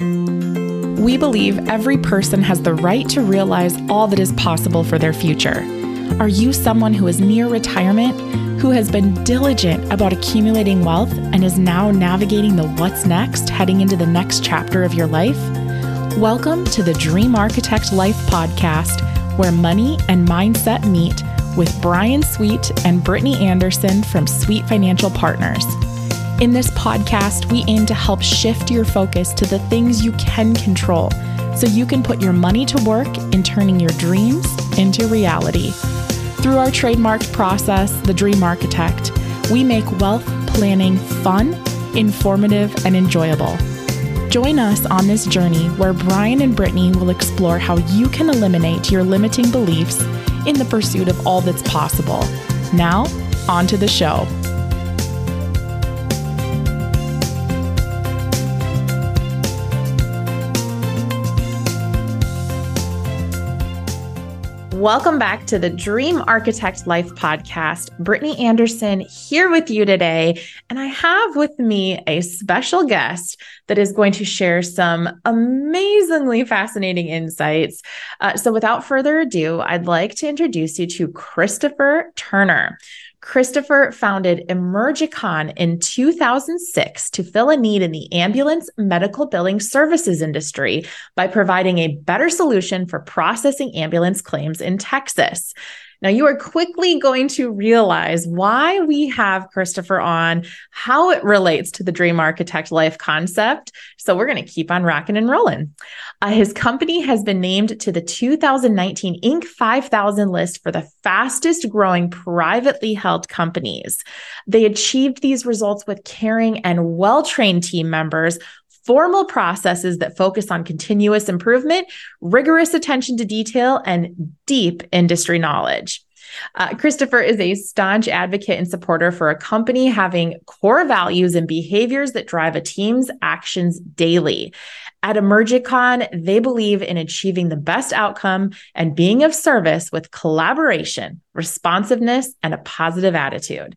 We believe every person has the right to realize all that is possible for their future. Are you someone who is near retirement, who has been diligent about accumulating wealth and is now navigating the what's next heading into the next chapter of your life? Welcome to the Dream Architect Life podcast, where money and mindset meet with Bryan Sweet and Brittany Anderson from Sweet Financial Partners. In this podcast, we aim to help shift your focus to the things you can control so you can put your money to work in turning your dreams into reality. Through our trademarked process, The Dream Architect, we make wealth planning fun, informative, and enjoyable. Join us on this journey where Bryan and Brittany will explore how you can eliminate your limiting beliefs in the pursuit of all that's possible. Now, on to the show. Welcome back to the Dream Architect Life podcast. Brittany Anderson here with you today. And I have with me a special guest that is going to share some amazingly fascinating insights. Uh, so, without further ado, I'd like to introduce you to Christopher Turner. Christopher founded Emergicon in 2006 to fill a need in the ambulance medical billing services industry by providing a better solution for processing ambulance claims in Texas. Now, you are quickly going to realize why we have Christopher on, how it relates to the Dream Architect Life concept. So, we're going to keep on rocking and rolling. Uh, his company has been named to the 2019 Inc. 5000 list for the fastest growing privately held companies. They achieved these results with caring and well trained team members formal processes that focus on continuous improvement, rigorous attention to detail, and deep industry knowledge. Uh, Christopher is a staunch advocate and supporter for a company having core values and behaviors that drive a team's actions daily. At Emergicon, they believe in achieving the best outcome and being of service with collaboration, responsiveness, and a positive attitude.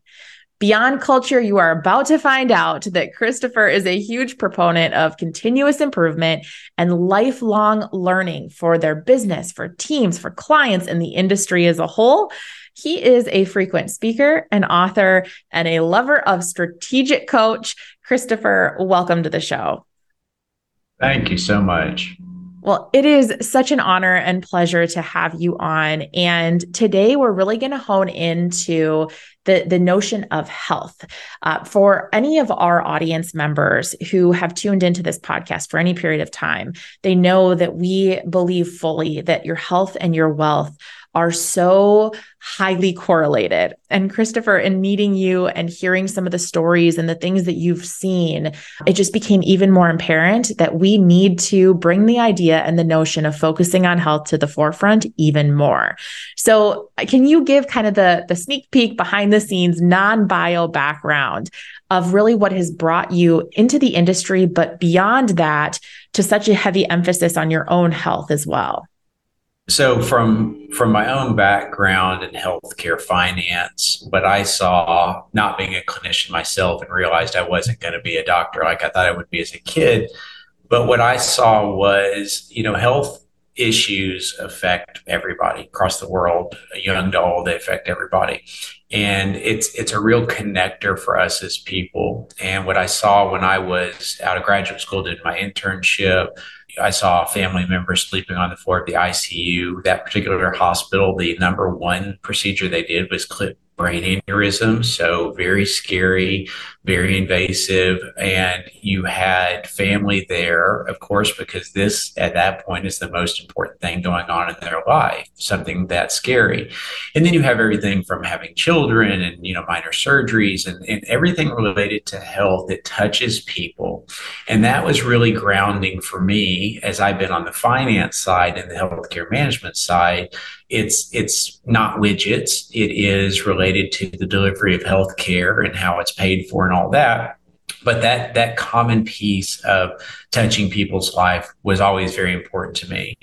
Beyond culture, you are about to find out that Christopher is a huge proponent of continuous improvement and lifelong learning for their business, for teams, for clients, and the industry as a whole. He is a frequent speaker, an author, and a lover of strategic coach. Christopher, welcome to the show. Thank you so much. Well, it is such an honor and pleasure to have you on. And today we're really going to hone into the, the notion of health. Uh, for any of our audience members who have tuned into this podcast for any period of time, they know that we believe fully that your health and your wealth are so highly correlated. And Christopher, in meeting you and hearing some of the stories and the things that you've seen, it just became even more apparent that we need to bring the idea and the notion of focusing on health to the forefront even more. So, uh, can you give kind of the, the sneak peek behind the scenes, non bio background of really what has brought you into the industry, but beyond that, to such a heavy emphasis on your own health as well? So from from my own background in healthcare finance, what I saw, not being a clinician myself, and realized I wasn't going to be a doctor like I thought I would be as a kid. But what I saw was, you know, health issues affect everybody across the world, young to old, they affect everybody. And it's it's a real connector for us as people. And what I saw when I was out of graduate school, did my internship, I saw family members sleeping on the floor of the ICU. That particular hospital, the number one procedure they did was clip brain aneurysm. So very scary, very invasive. And you had family there, of course, because this at that point is the most important thing going on in their life, something that scary. And then you have everything from having children and, you know, minor surgeries and, and everything related to health that touches people. And that was really grounding for me as I've been on the finance side and the healthcare management side it's it's not widgets. It is related to the delivery of healthcare and how it's paid for and all that. But that that common piece of touching people's life was always very important to me.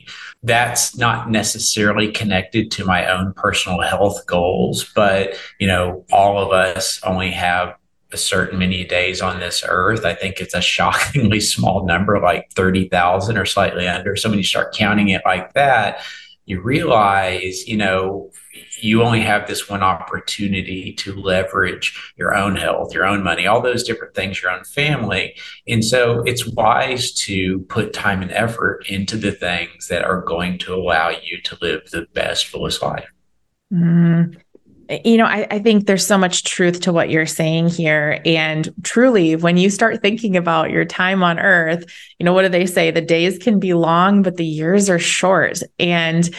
That's not necessarily connected to my own personal health goals, but you know, all of us only have a certain many days on this earth. I think it's a shockingly small number, like 30,000 or slightly under. So when you start counting it like that, you realize, you know, you only have this one opportunity to leverage your own health, your own money, all those different things, your own family. And so it's wise to put time and effort into the things that are going to allow you to live the best, fullest life. Mm, you know, I, I, think there's so much truth to what you're saying here. And truly, when you start thinking about your time on earth, you know, what do they say? The days can be long, but the years are short. And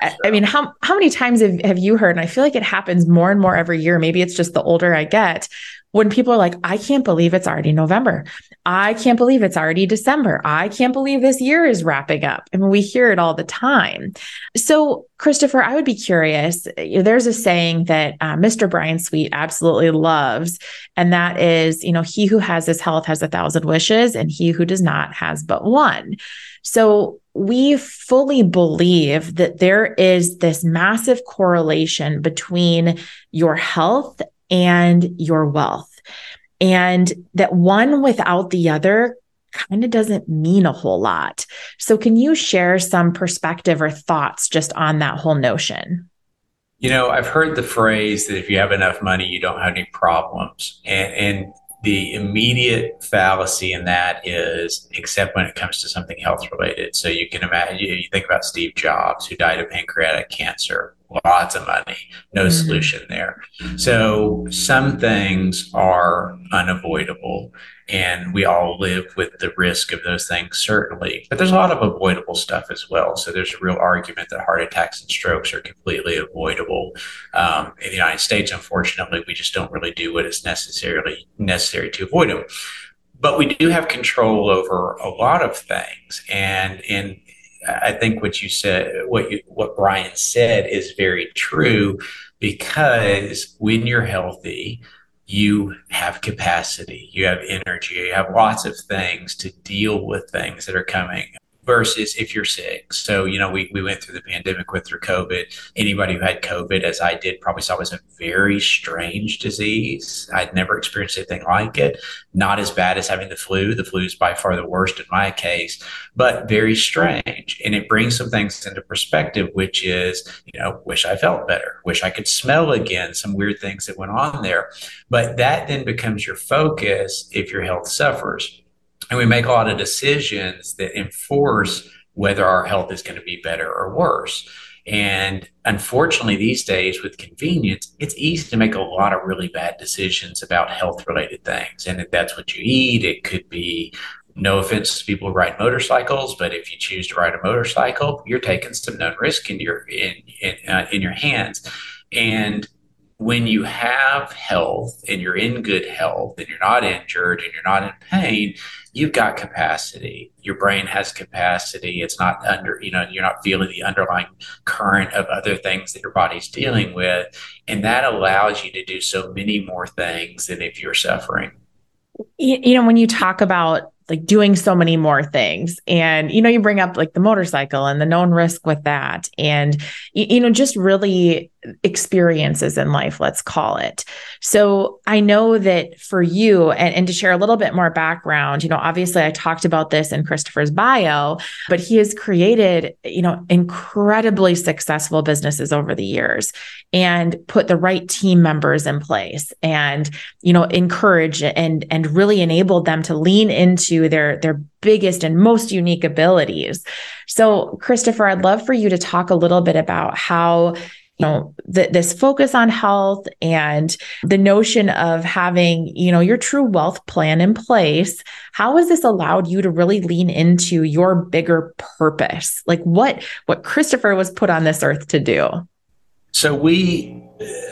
I, I mean, how, how many times have, have you heard? And I feel like it happens more and more every year. Maybe it's just the older I get when people are like, I can't believe it's already November. I can't believe it's already December. I can't believe this year is wrapping up. I mean, we hear it all the time. So, Christopher, I would be curious. There's a saying that uh, Mr. Bryan Sweet absolutely loves, and that is, you know, he who has his health has a thousand wishes, and he who does not has but one. So, we fully believe that there is this massive correlation between your health and your wealth. And that one without the other kind of doesn't mean a whole lot. So, can you share some perspective or thoughts just on that whole notion? You know, I've heard the phrase that if you have enough money, you don't have any problems. And, and the immediate fallacy in that is, except when it comes to something health related. So you can imagine, you think about Steve Jobs, who died of pancreatic cancer lots of money, no mm-hmm. solution there. So some things are unavoidable and we all live with the risk of those things, certainly. But there's a lot of avoidable stuff as well. So there's a real argument that heart attacks and strokes are completely avoidable. Um, in the United States, unfortunately, we just don't really do what is necessarily necessary to avoid them but we do have control over a lot of things and in I think what you said, what you, what Bryan said is very true because when you're healthy, you have capacity, you have energy, you have lots of things to deal with things that are coming versus if you're sick. So, you know, we, we went through the pandemic, went through COVID. Anybody who had COVID, as I did, probably saw it was a very strange disease. I'd never experienced anything like it. Not as bad as having the flu. The flu is by far the worst in my case, but very strange. And it brings some things into perspective, which is, you know, wish I felt better, wish I could smell again, some weird things that went on there. But that then becomes your focus if your health suffers and we make a lot of decisions that enforce whether our health is going to be better or worse. And unfortunately, these days with convenience, it's easy to make a lot of really bad decisions about health related things. And if that's what you eat, it could be no offense to people who ride motorcycles, but if you choose to ride a motorcycle, you're taking some known risk in your in in, uh, in your hands. And when you have health and you're in good health and you're not injured and you're not in pain, you've got capacity. Your brain has capacity. It's not under, you know, you're not feeling the underlying current of other things that your body's dealing with. And that allows you to do so many more things than if you're suffering. You know, when you talk about like doing so many more things. And, you know, you bring up like the motorcycle and the known risk with that. And, you know, just really experiences in life, let's call it. So I know that for you, and, and to share a little bit more background, you know, obviously I talked about this in Christopher's bio, but he has created, you know, incredibly successful businesses over the years and put the right team members in place and, you know, encourage and and really enabled them to lean into their their biggest and most unique abilities. So, Christopher, I'd love for you to talk a little bit about how you know th- this focus on health and the notion of having you know your true wealth plan in place how has this allowed you to really lean into your bigger purpose? Like what what christopher was put on this earth to do? So we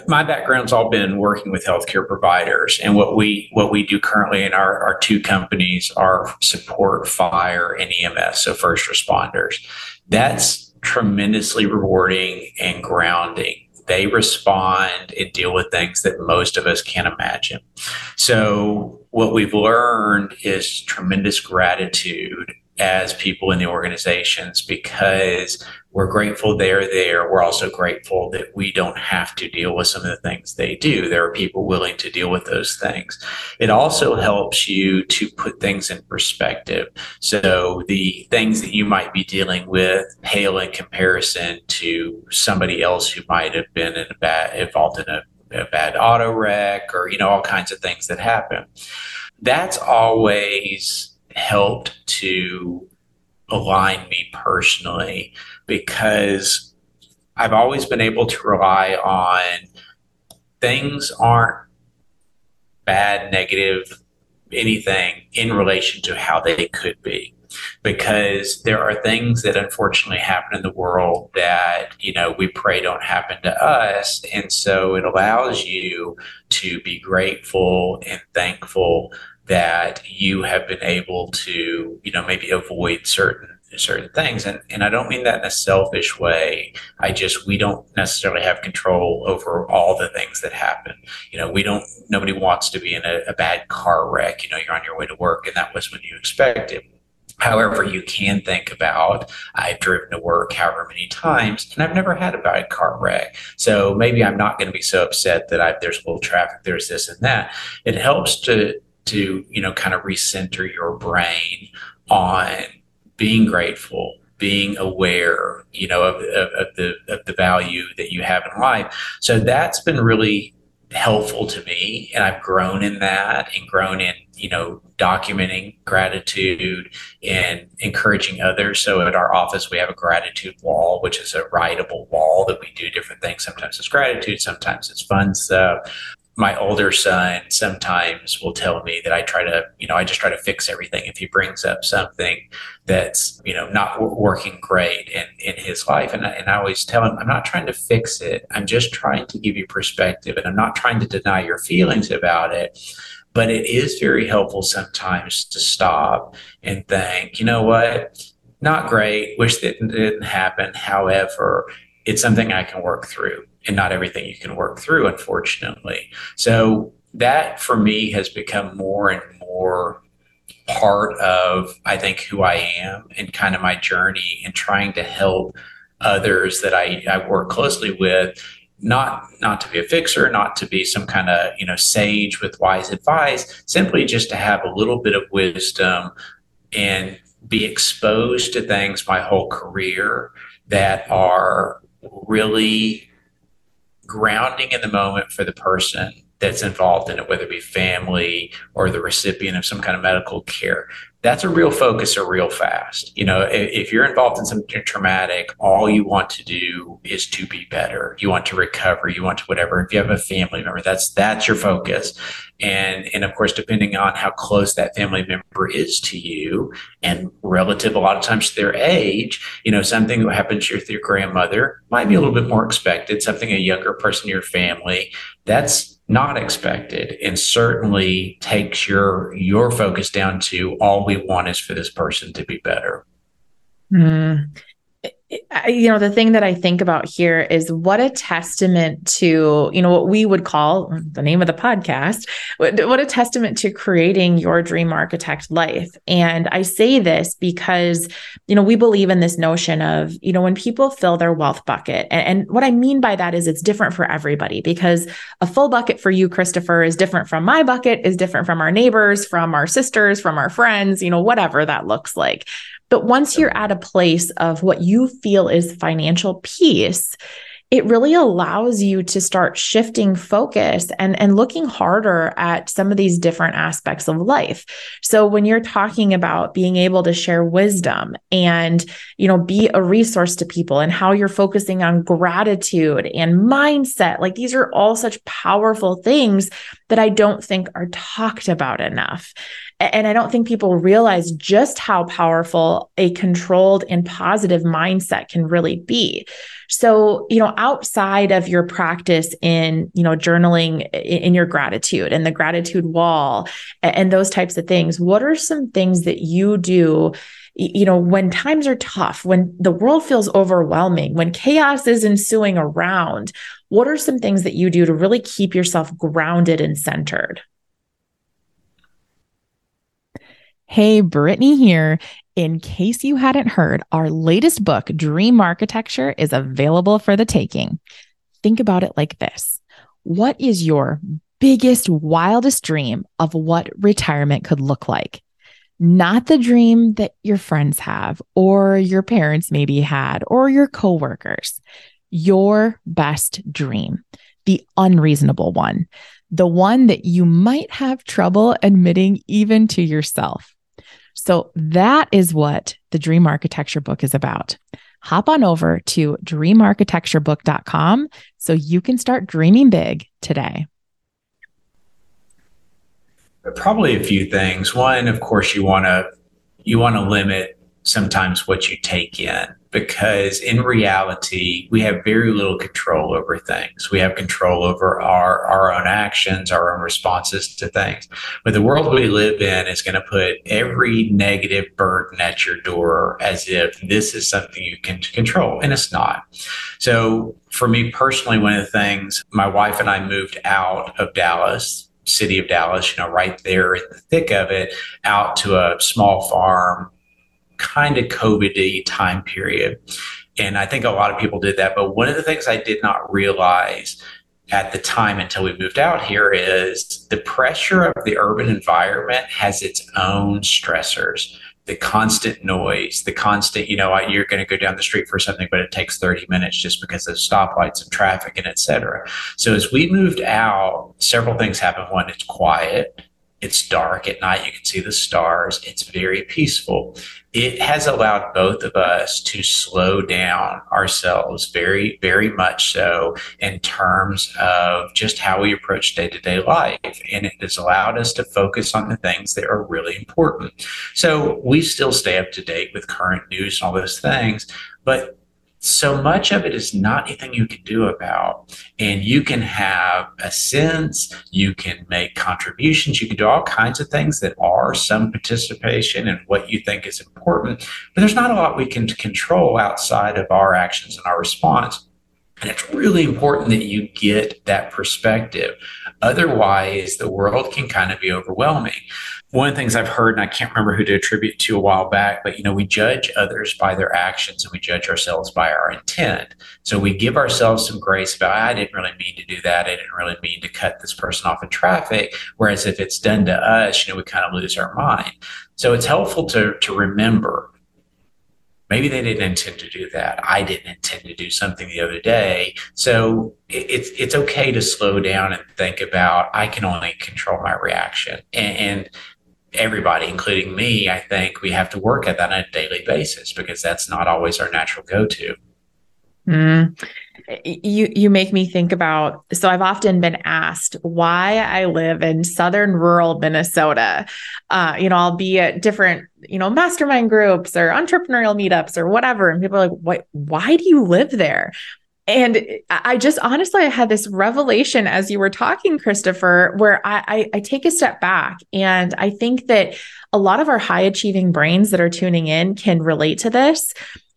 my background's all been working with healthcare providers and what we what we do currently in our, our two companies are support fire and ems so first responders. That's tremendously rewarding and grounding. They respond and deal with things that most of us can't imagine. So what we've learned is tremendous gratitude as people in the organizations because we're grateful they're there. We're also grateful that we don't have to deal with some of the things they do. There are people willing to deal with those things. It also helps you to put things in perspective. So the things that you might be dealing with pale in comparison to somebody else who might have been in a bad, involved in a, a bad auto wreck or, you know, all kinds of things that happen. That's always helped to align me personally because I've always been able to rely on things aren't bad, negative, anything in relation to how they could be. Because there are things that unfortunately happen in the world that, you know, we pray don't happen to us. And so it allows you to be grateful and thankful that you have been able to, you know, maybe avoid certain certain things. And and I don't mean that in a selfish way. I just we don't necessarily have control over all the things that happen. You know, we don't nobody wants to be in a, a bad car wreck. You know, you're on your way to work and that was when you expected. However, you can think about I've driven to work however many times and I've never had a bad car wreck. So maybe I'm not going to be so upset that I, there's a little traffic, there's this and that. It helps to to you know kind of recenter your brain on being grateful being aware you know of, of, of, the of the value that you have in life. So that's been really helpful to me and i've grown in that and grown in you know documenting gratitude and encouraging others. So at our office we have a gratitude wall which is a writable wall that we do different things. Sometimes it's gratitude sometimes it's fun stuff my older son sometimes will tell me that I try to, you know, I just try to fix everything. If he brings up something that's, you know, not w- working great in, in his life. And and I always tell him, I'm not trying to fix it. I'm just trying to give you perspective and I'm not trying to deny your feelings about it. But it is very helpful sometimes to stop and think, you know what? Not great. Wish that didn't happen. However, it's something I can work through and not everything you can work through, unfortunately. So that for me has become more and more part of, I think, who I am and kind of my journey in trying to help others that I, I work closely with not not to be a fixer not to be some kind of you know sage with wise advice simply just to have a little bit of wisdom and be exposed to things my whole career that are really grounding in the moment for the person that's involved in it, whether it be family or the recipient of some kind of medical care that's a real focus or real fast. You know, if, if, you're involved in something traumatic, all you want to do is to be better. You want to recover. You want to whatever. If you have a family member, that's that's your focus. And and of course, depending on how close that family member is to you and relative a lot of times to their age, you know, something that happens with your grandmother might be a little bit more expected. Something a younger person in your family, that's not expected and certainly takes your your focus down to all we want is for this person to be better. Mm you know the thing that i think about here is what a testament to you know what we would call the name of the podcast what, a testament to creating your dream architect life. And i say this because you know we believe in this notion of you know when people fill their wealth bucket and, and what i mean by that is it's different for everybody because a full bucket for you christopher is different from my bucket is different from our neighbors from our sisters from our friends you know whatever that looks like but once you're at a place of what you feel is financial peace, it really allows you to start shifting focus and, and looking harder at some of these different aspects of life. So when you're talking about being able to share wisdom and, you know, be a resource to people and how you're focusing on gratitude and mindset, like these are all such powerful things that I don't think are talked about enough. And I don't think people realize just how powerful a controlled and positive mindset can really be. So, you know, outside of your practice in, you know, journaling in your gratitude and the gratitude wall and those types of things, what are some things that you do? You know, when times are tough, when the world feels overwhelming, when chaos is ensuing around, what are some things that you do to really keep yourself grounded and centered? Hey, Brittany here. in case you hadn't heard, our latest book, Dream Architecture, is available for the taking. Think about it like this What is your biggest, wildest dream of what retirement could look like? Not the dream that your friends have, or your parents maybe had, or your coworkers. Your best dream, the unreasonable one, the one that you might have trouble admitting even to yourself. So that is what the Dream Architecture book is about. Hop on over to dreamarchitecturebook.com so you can start dreaming big today. Probably a few things. One, of course, you want to you want to limit sometimes what you take in because in reality, we have very little control over things. We have control over our, our own actions, our own responses to things. But the world we live in is going to put every negative burden at your door as if this is something you can control, and it's not. So, for me personally, one of the things my wife and I moved out of Dallas city of Dallas, you know, right there in the thick of it, out to a small farm kind of COVID time period. And I think a lot of people did that. But one of the things I did not realize at the time until we moved out here is the pressure of the urban environment has its own stressors. The constant noise, the constant, you know, you're going to go down the street for something, but it takes 30 minutes just because of stoplights and traffic and et cetera. So as we moved out, several things happened. One, it's quiet it's dark at night. You can see the stars. It's very peaceful. It has allowed both of us to slow down ourselves very, very much so in terms of just how we approach day to day life. And it has allowed us to focus on the things that are really important. So we still stay up to date with current news and all those things, but so much of it is not anything you can do about. And you can have a sense, you can make contributions, you can do all kinds of things that are some participation in what you think is important. But there's not a lot we can control outside of our actions and our response. And it's really important that you get that perspective. Otherwise, the world can kind of be overwhelming one of the things I've heard, and I can't remember who to attribute to a while back, but you know, we judge others by their actions and we judge ourselves by our intent. So we give ourselves some grace about, I didn't really mean to do that. I didn't really mean to cut this person off in traffic. Whereas if it's done to us, you know, we kind of lose our mind. So it's helpful to to remember maybe they didn't intend to do that. I didn't intend to do something the other day. So it's it's okay to slow down and think about I can only control my reaction. And, and everybody, including me, I think we have to work at that on a daily basis because that's not always our natural go-to. Mm. You you make me think about so I've often been asked why I live in southern rural Minnesota. Uh, you know, I'll be at different, you know, mastermind groups or entrepreneurial meetups or whatever. And people are like, what why do you live there? And I just honestly, I had this revelation as you were talking, Christopher, where I, I, I, take a step back. And I think that a lot of our high achieving brains that are tuning in can relate to this.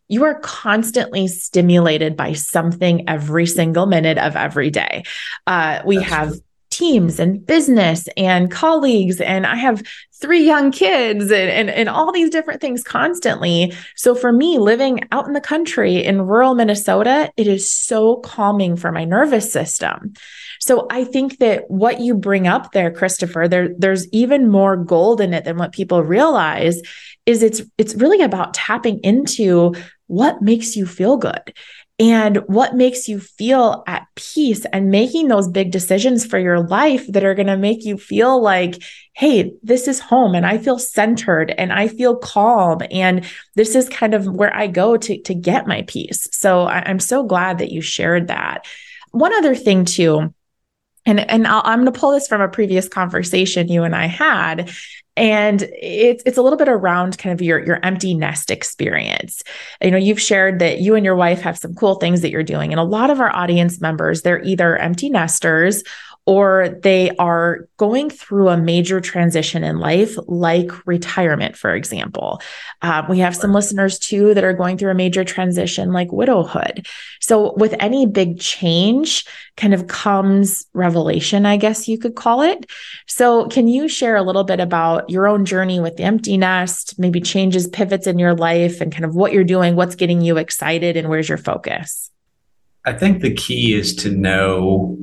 You are constantly stimulated by something every single minute of every day. Uh, we That's have teams and business and colleagues. And I have three young kids and, and, and all these different things constantly. So for me, living out in the country in rural Minnesota, it is so calming for my nervous system. So I think that what you bring up there, Christopher, there, there's even more gold in it than what people realize is it's it's really about tapping into what makes you feel good and what makes you feel at peace and making those big decisions for your life that are going to make you feel like, hey, this is home and I feel centered and I feel calm. And this is kind of where I go to, to get my peace. So I, am so glad that you shared that. One other thing, too, and and i am going to pull this from a previous conversation you and I had and it's it's a little bit around kind of your your empty nest experience. You know you've shared that you and your wife have some cool things that you're doing and a lot of our audience members they're either empty nesters or they are going through a major transition in life, like retirement, for example. Uh, we have some listeners too that are going through a major transition, like widowhood. So, with any big change, kind of comes revelation, I guess you could call it. So, can you share a little bit about your own journey with the empty nest, maybe changes, pivots in your life, and kind of what you're doing, what's getting you excited, and where's your focus? I think the key is to know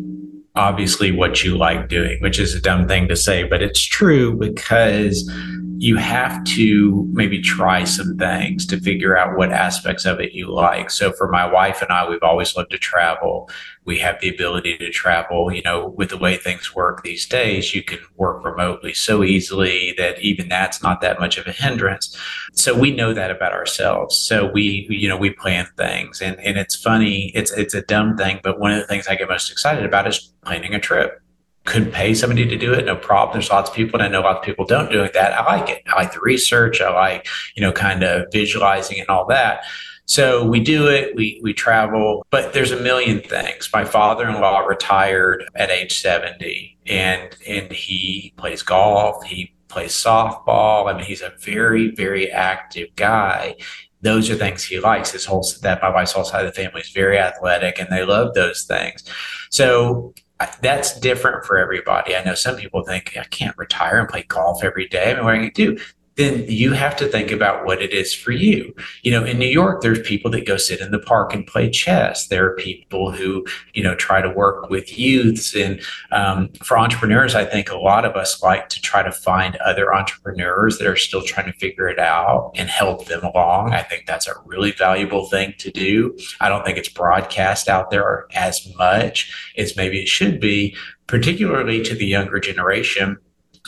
obviously what you like doing, which is a dumb thing to say, but it's true because you have to maybe try some things to figure out what aspects of it you like. So for my wife and I, we've always loved to travel. We have the ability to travel, you know, with the way things work these days, you can work remotely so easily that even that's not that much of a hindrance. So we know that about ourselves. So we, you know, we plan things and, and it's funny. It's, it's a dumb thing, but one of the things I get most excited about is planning a trip could pay somebody to do it, no problem. There's lots of people, and I know lots of people don't doing that. I like it. I like the research. I like, you know, kind of visualizing and all that. So we do it, we we travel, but there's a million things. My father-in-law retired at age 70 and and he plays golf, he plays softball. I mean, he's a very, very active guy. Those are things he likes. His whole that my wife's whole side of the family is very athletic and they love those things. So that's different for everybody. I know some people think I can't retire and play golf every day. I mean, what am I going to do? Then you have to think about what it is for you. You know, in New York, there's people that go sit in the park and play chess. There are people who, you know, try to work with youths. And um, for entrepreneurs, I think a lot of us like to try to find other entrepreneurs that are still trying to figure it out and help them along. I think that's a really valuable thing to do. I don't think it's broadcast out there as much as maybe it should be, particularly to the younger generation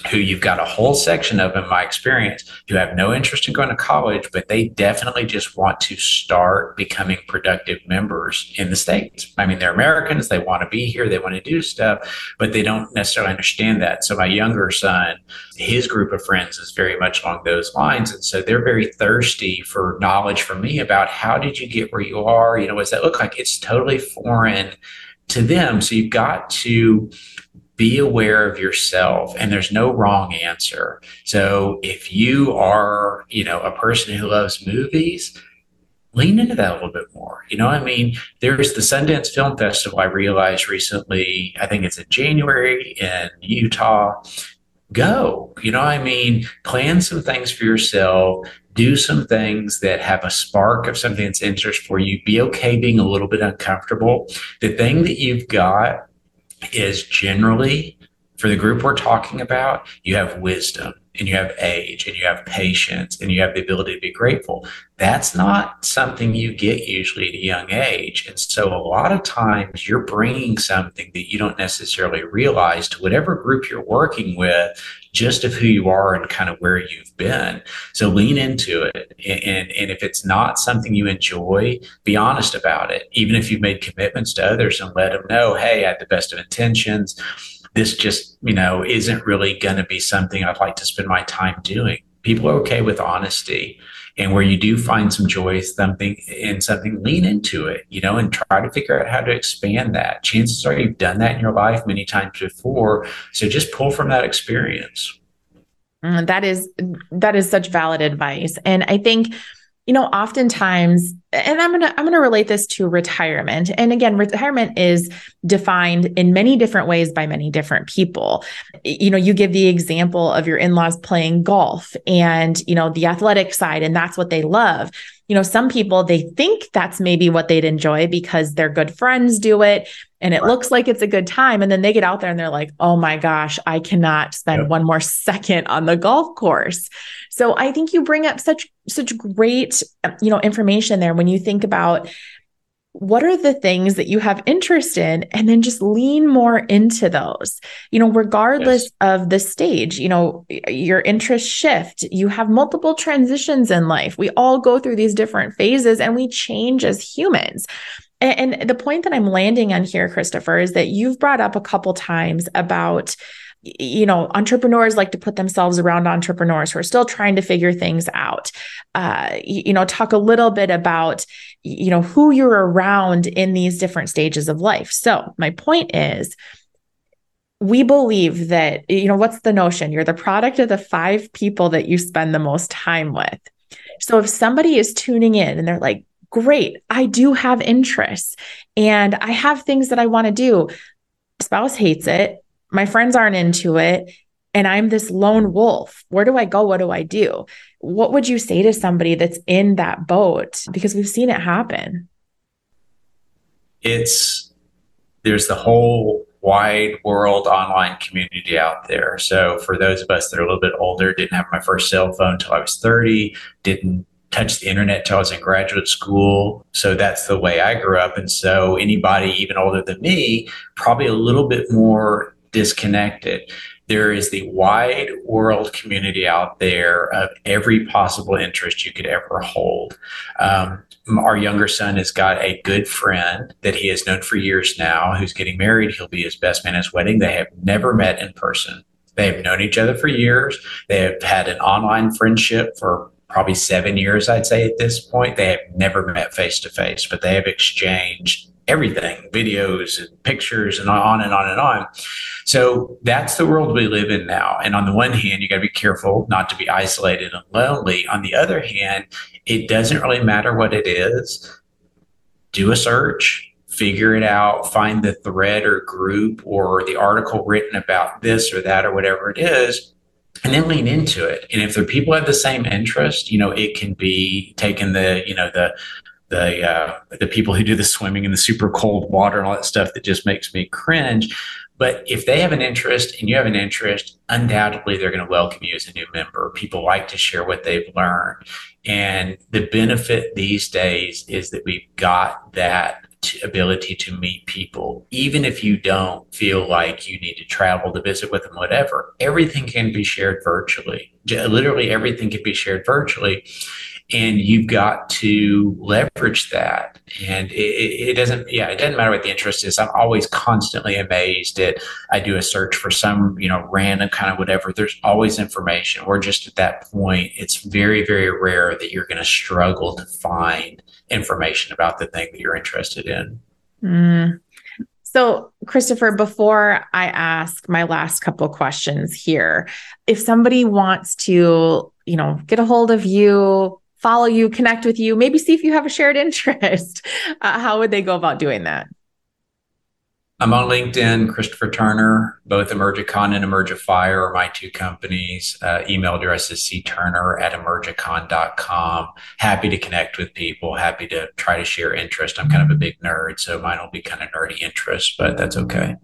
who you've got a whole section of, in my experience, who have no interest in going to college, but they definitely just want to start becoming productive members in the States. I mean, they're Americans, they want to be here, they want to do stuff, but they don't necessarily understand that. So, my younger son, his group of friends is very much along those lines. And so they're very thirsty for knowledge from me about how did you get where you are? You know, what does that look like? It's totally foreign to them. So, you've got to be aware of yourself and there's no wrong answer. So if you are, you know, a person who loves movies, lean into that a little bit more. You know, I mean, there's the Sundance Film Festival I realized recently, I think it's in January in Utah. Go, you know, I mean, plan some things for yourself, do some things that have a spark of something that's interest for you. Be okay being a little bit uncomfortable. The thing that you've got is generally for the group we're talking about, you have wisdom and you have age and you have patience and you have the ability to be grateful. That's not something you get usually at a young age. And so a lot of times you're bringing something that you don't necessarily realize to whatever group you're working with, just of who you are and kind of where you've been. So lean into it. And, and if it's not something you enjoy, be honest about it. Even if you've made commitments to others and let them know, hey, I had the best of intentions this just, you know, isn't really going to be something I'd like to spend my time doing. People are okay with honesty. And where you do find some joy something in something, lean into it, you know, and try to figure out how to expand that. Chances are you've done that in your life many times before. So just pull from that experience. Mm, that is that is such valid advice. And I think you know oftentimes and i'm going to i'm going to relate this to retirement. And again retirement is defined in many different ways by many different people. You know you give the example of your in-laws playing golf and you know the athletic side and that's what they love. You know some people they think that's maybe what they'd enjoy because their good friends do it and it looks like it's a good time. And then they get out there and they're like oh my gosh i cannot spend yep. one more second on the golf course so I think you bring up such such great you know information there when you think about what are the things that you have interest in and then just lean more into those. You know regardless yes. of the stage you know your interests shift. You have multiple transitions in life. We all go through these different phases and we change as humans. And, and the point that i'm landing on here christopher is that you've brought up a couple times about you know, entrepreneurs like to put themselves around entrepreneurs who are still trying to figure things out. Uh, you, you know, talk a little bit about, you know, who you're around in these different stages of life. So, my point is, we believe that, you know, what's the notion? You're the product of the five people that you spend the most time with. So if somebody is tuning in and they're like, great, I do have interests and I have things that I want to do, spouse hates it, my friends aren't into it, and I'm this lone wolf. Where do I go? What do I do? What would you say to somebody that's in that boat? Because we've seen it happen. It's there's the whole wide world online community out there. So for those of us that are a little bit older, didn't have my first cell phone until I was 30, didn't touch the internet till I was in graduate school. So that's the way I grew up. And so anybody even older than me, probably a little bit more disconnected. There is the wide world community out there of every possible interest you could ever hold. Um, our younger son has got a good friend that he has known for years now who's getting married. He'll be his best man at his wedding. They have never met in person. They have known each other for years. They have had an online friendship for probably seven years, I'd say at this point. They have never met face to face, but they have exchanged everything videos and pictures and on and on and on. So that's the world we live in now. And on the one hand, you got to be careful not to be isolated and lonely. On the other hand, it doesn't really matter what it is. Do a search, figure it out, find the thread or group or the article written about this or that or whatever it is, and then lean into it. And if the people have the same interest, you know, it can be taking the, you know, the the uh, the people who do the swimming in the super cold water and all that stuff that just makes me cringe. But if they have an interest and you have an interest, undoubtedly they're going to welcome you as a new member. People like to share what they've learned. And the benefit these days is that we've got that ability to meet people, even if you don't feel like you need to travel to visit with them, whatever. Everything can be shared virtually. Literally, everything can be shared virtually and you've got to leverage that. And it, it, doesn't yeah it doesn't matter what the interest is. I'm always constantly amazed at i do a search for some you know random kind of whatever. There's always information. We're just at that point. It's very very rare that you're going to struggle to find information about the thing that you're interested in. Mm. So, Christopher, before I ask my last couple questions here, if somebody wants to, you know, get a hold of you, follow you, connect with you, maybe see if you have a shared interest. Uh, how would they go about doing that? I'm on LinkedIn, Christopher Turner. Both Emergicon and Emergifire are my two companies. Uh, email address is cturner at emergicon.com. Happy to connect with people. Happy to try to share interest. I'm kind of a big nerd, so mine will be kind of nerdy interest, but that's okay.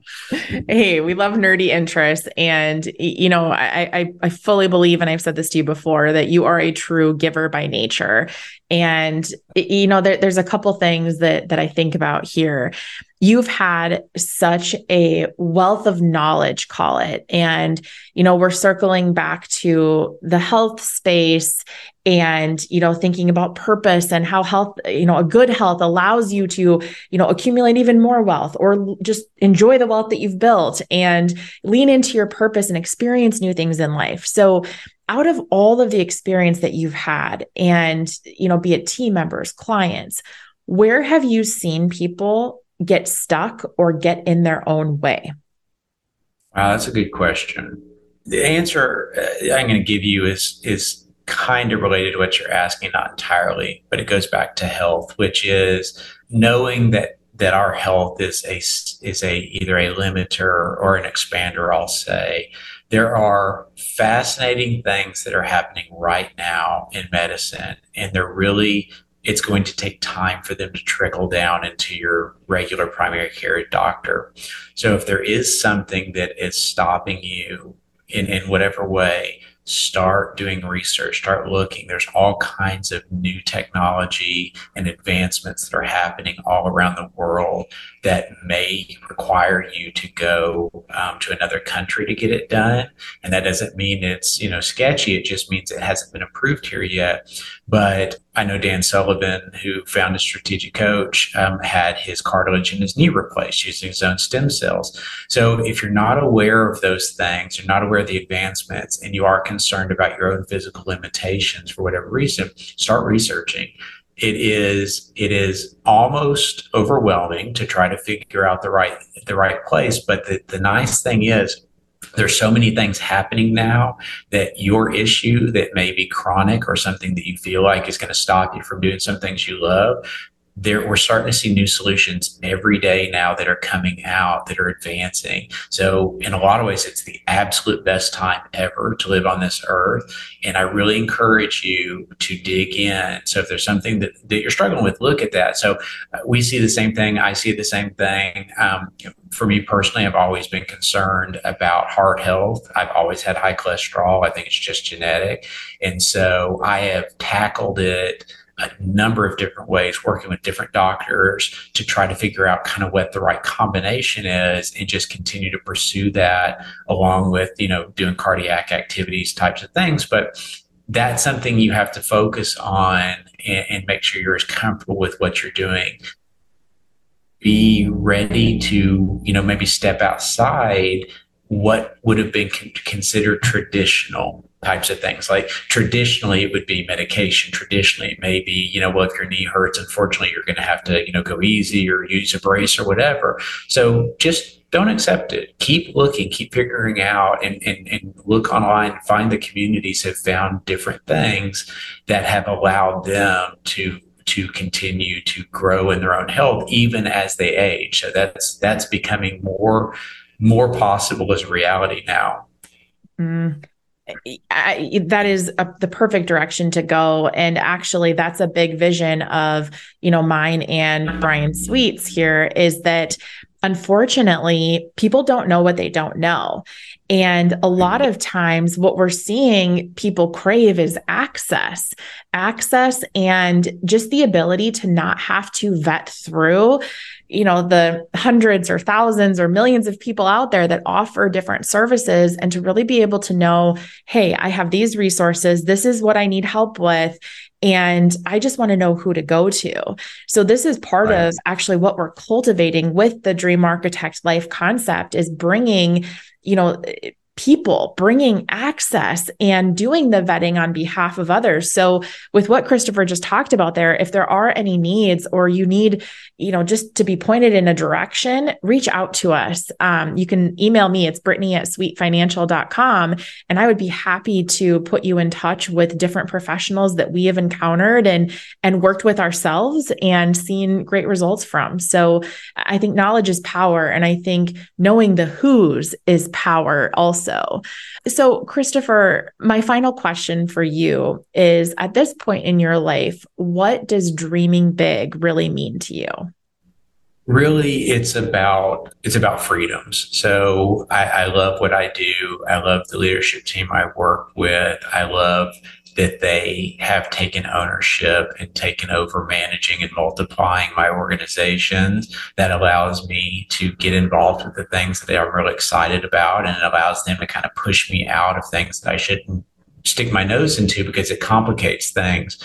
Hey, we love nerdy interests. And, you know, I, I, I fully believe, and I've said this to you before, that you are a true giver by nature. And, you know, there, there's a couple things that, that I think about here you've had such a wealth of knowledge, call it. And, you know, we're circling back to the health space and, you know, thinking about purpose and how health, you know, a good health allows you to, you know, accumulate even more wealth or just enjoy the wealth that you've built and lean into your purpose and experience new things in life. So, out of all of the experience that you've had and, you know, be it team members, clients, where have you seen people get stuck or get in their own way? Wow, that's a good question. The answer uh, I'm going to give you is is kind of related to what you're asking, not entirely, but it goes back to health, which is knowing that that our health is a is a either a limiter or an expander. I'll say there are fascinating things that are happening right now in medicine, and they're really it's going to take time for them to trickle down into your regular primary care doctor. So if there is something that is stopping you in, in whatever way, start doing research, start looking. There's all kinds of new technology and advancements that are happening all around the world that may require you to go um, to another country to get it done. And that doesn't mean it's, you know, sketchy. It just means it hasn't been approved here yet. But I know Dan Sullivan, who founded Strategic Coach, um, had his cartilage in his knee replaced using his own stem cells. So if you're not aware of those things, you're not aware of the advancements, and you are concerned about your own physical limitations for whatever reason, start researching it is it is almost overwhelming to try to figure out the right the right place. But the, the nice thing is there's so many things happening now that your issue that may be chronic or something that you feel like is going to stop you from doing some things you love there we're starting to see new solutions every day now that are coming out that are advancing. So in a lot of ways it's the absolute best time ever to live on this earth. And i really encourage you to dig in. So if there's something that, that you're struggling with look at that. So uh, we see the same thing. I see the same thing. Um, for me personally i've always been concerned about heart health. I've always had high cholesterol. I think it's just genetic. And so i have tackled it a number of different ways, working with different doctors to try to figure out kind of what the right combination is and just continue to pursue that along with, you know, doing cardiac activities types of things. But that's something you have to focus on and, and make sure you're as comfortable with what you're doing. Be ready to, you know, maybe step outside what would have been con- considered traditional types of things. Like traditionally, it would be medication. Traditionally, it may be, you know, well, if your knee hurts, unfortunately, you're going to have to, you know, go easy or use a brace or whatever. So just don't accept it. Keep looking, keep figuring out and, and, and look online, find the communities have found different things that have allowed them to to continue to grow in their own health even as they age. So that's that's becoming more more possible as reality now. Mm. I, that is a, the perfect direction to go. And actually that's a big vision of you know mine and Bryan Sweet's here is that unfortunately people don't know what they don't know. And a lot of times what we're seeing people crave is access access and just the ability to not have to vet through you know the hundreds or thousands or millions of people out there that offer different services and to really be able to know hey i have these resources. This is what i need help with. And i just want to know who to go to. So this is part right. of actually what we're cultivating with the dream architect life concept is bringing you know people bringing access and doing the vetting on behalf of others. So with what Christopher just talked about there, if there are any needs or you need, you know, just to be pointed in a direction, reach out to us. Um, you can email me. It's Brittany at sweetfinancial.com. And I would be happy to put you in touch with different professionals that we have encountered and, and worked with ourselves and seen great results from. So I think knowledge is power. And I think knowing the who's is power also also. So, Christopher, my final question for you is at this point in your life, what does dreaming big really mean to you? really it's about it's about freedoms so I, I, love what i do i love the leadership team i work with i love that they have taken ownership and taken over managing and multiplying my organizations that allows me to get involved with the things that I'm really excited about and it allows them to kind of push me out of things that I shouldn't stick my nose into because it complicates things.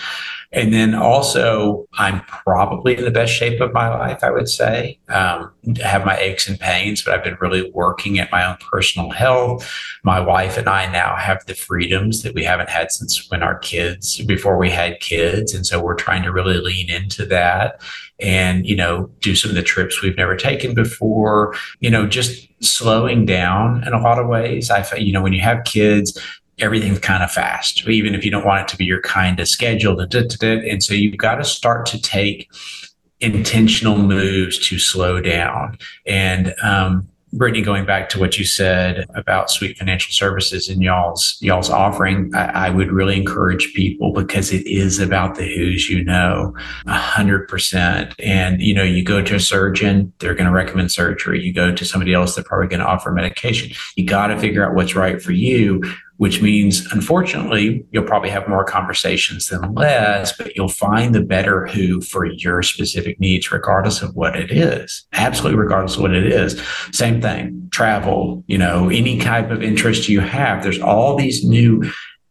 And then also, I'm probably in the best shape of my life, I would say. Um, have my aches and pains, but I've been really working at my own personal health. My wife and I now have the freedoms that we haven't had since when our kids, before we had kids. And so we're trying to really lean into that and, you know, do some of the trips we've never taken before, you know, just slowing down in a lot of ways. I, you know, when you have kids, everything's kind of fast, even if you don't want it to be your kind of schedule. And so you've got to start to take intentional moves to slow down. And um, Brittany, going back to what you said about Sweet Financial Services and y'all's y'all's offering, I, I, would really encourage people because it is about the who's you know, a hundred percent. And you know, you go to a surgeon, they're going to recommend surgery. You go to somebody else, they're probably going to offer medication. You got to figure out what's right for you which means unfortunately you'll probably have more conversations than less but you'll find the better who for your specific needs regardless of what it is absolutely regardless of what it is same thing travel you know any type of interest you have there's all these new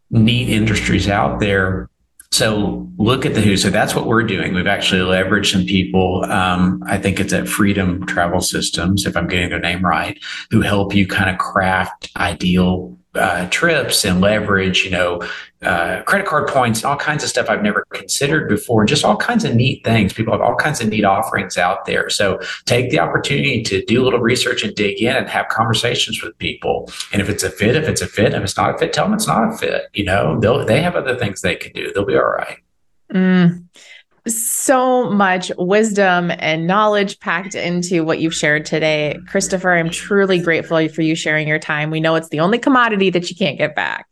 neat industries out there so look at the who. So that's what we're doing. We've actually leveraged some people. Um, I think it's at Freedom Travel Systems, if I'm getting their name right, who help you kind of craft ideal uh, trips and leverage, you know, uh, credit card points, all kinds of stuff I've never considered before, and just all kinds of neat things. People have all kinds of neat offerings out there. So take the opportunity to do a little research and dig in and have conversations with people. And if it's a fit, if it's a fit, if it's not a fit, tell them it's not a fit. You know, they'll they have other things they can do. They'll be all right. Mm so much wisdom and knowledge packed into what you've shared today. Christopher, I'm truly grateful for you sharing your time. We know it's the only commodity that you can't get back.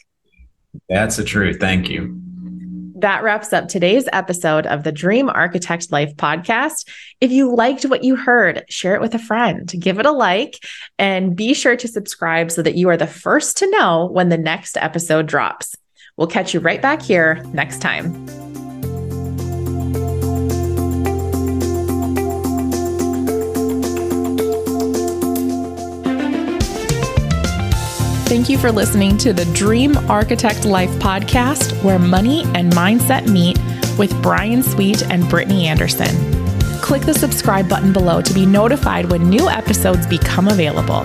That's the truth. Thank you. That wraps up today's episode of the Dream Architect Life podcast. If you liked what you heard, share it with a friend, give it a like, and be sure to subscribe so that you are the first to know when the next episode drops. We'll catch you right back here next time. Thank you for listening to the Dream Architect Life podcast, where money and mindset meet with Bryan Sweet and Brittany Anderson. Click the subscribe button below to be notified when new episodes become available.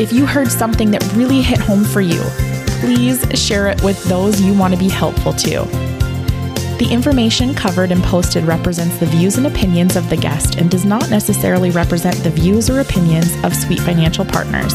If you heard something that really hit home for you, please share it with those you want to be helpful to. The information covered and posted represents the views and opinions of the guest and does not necessarily represent the views or opinions of Sweet Financial Partners.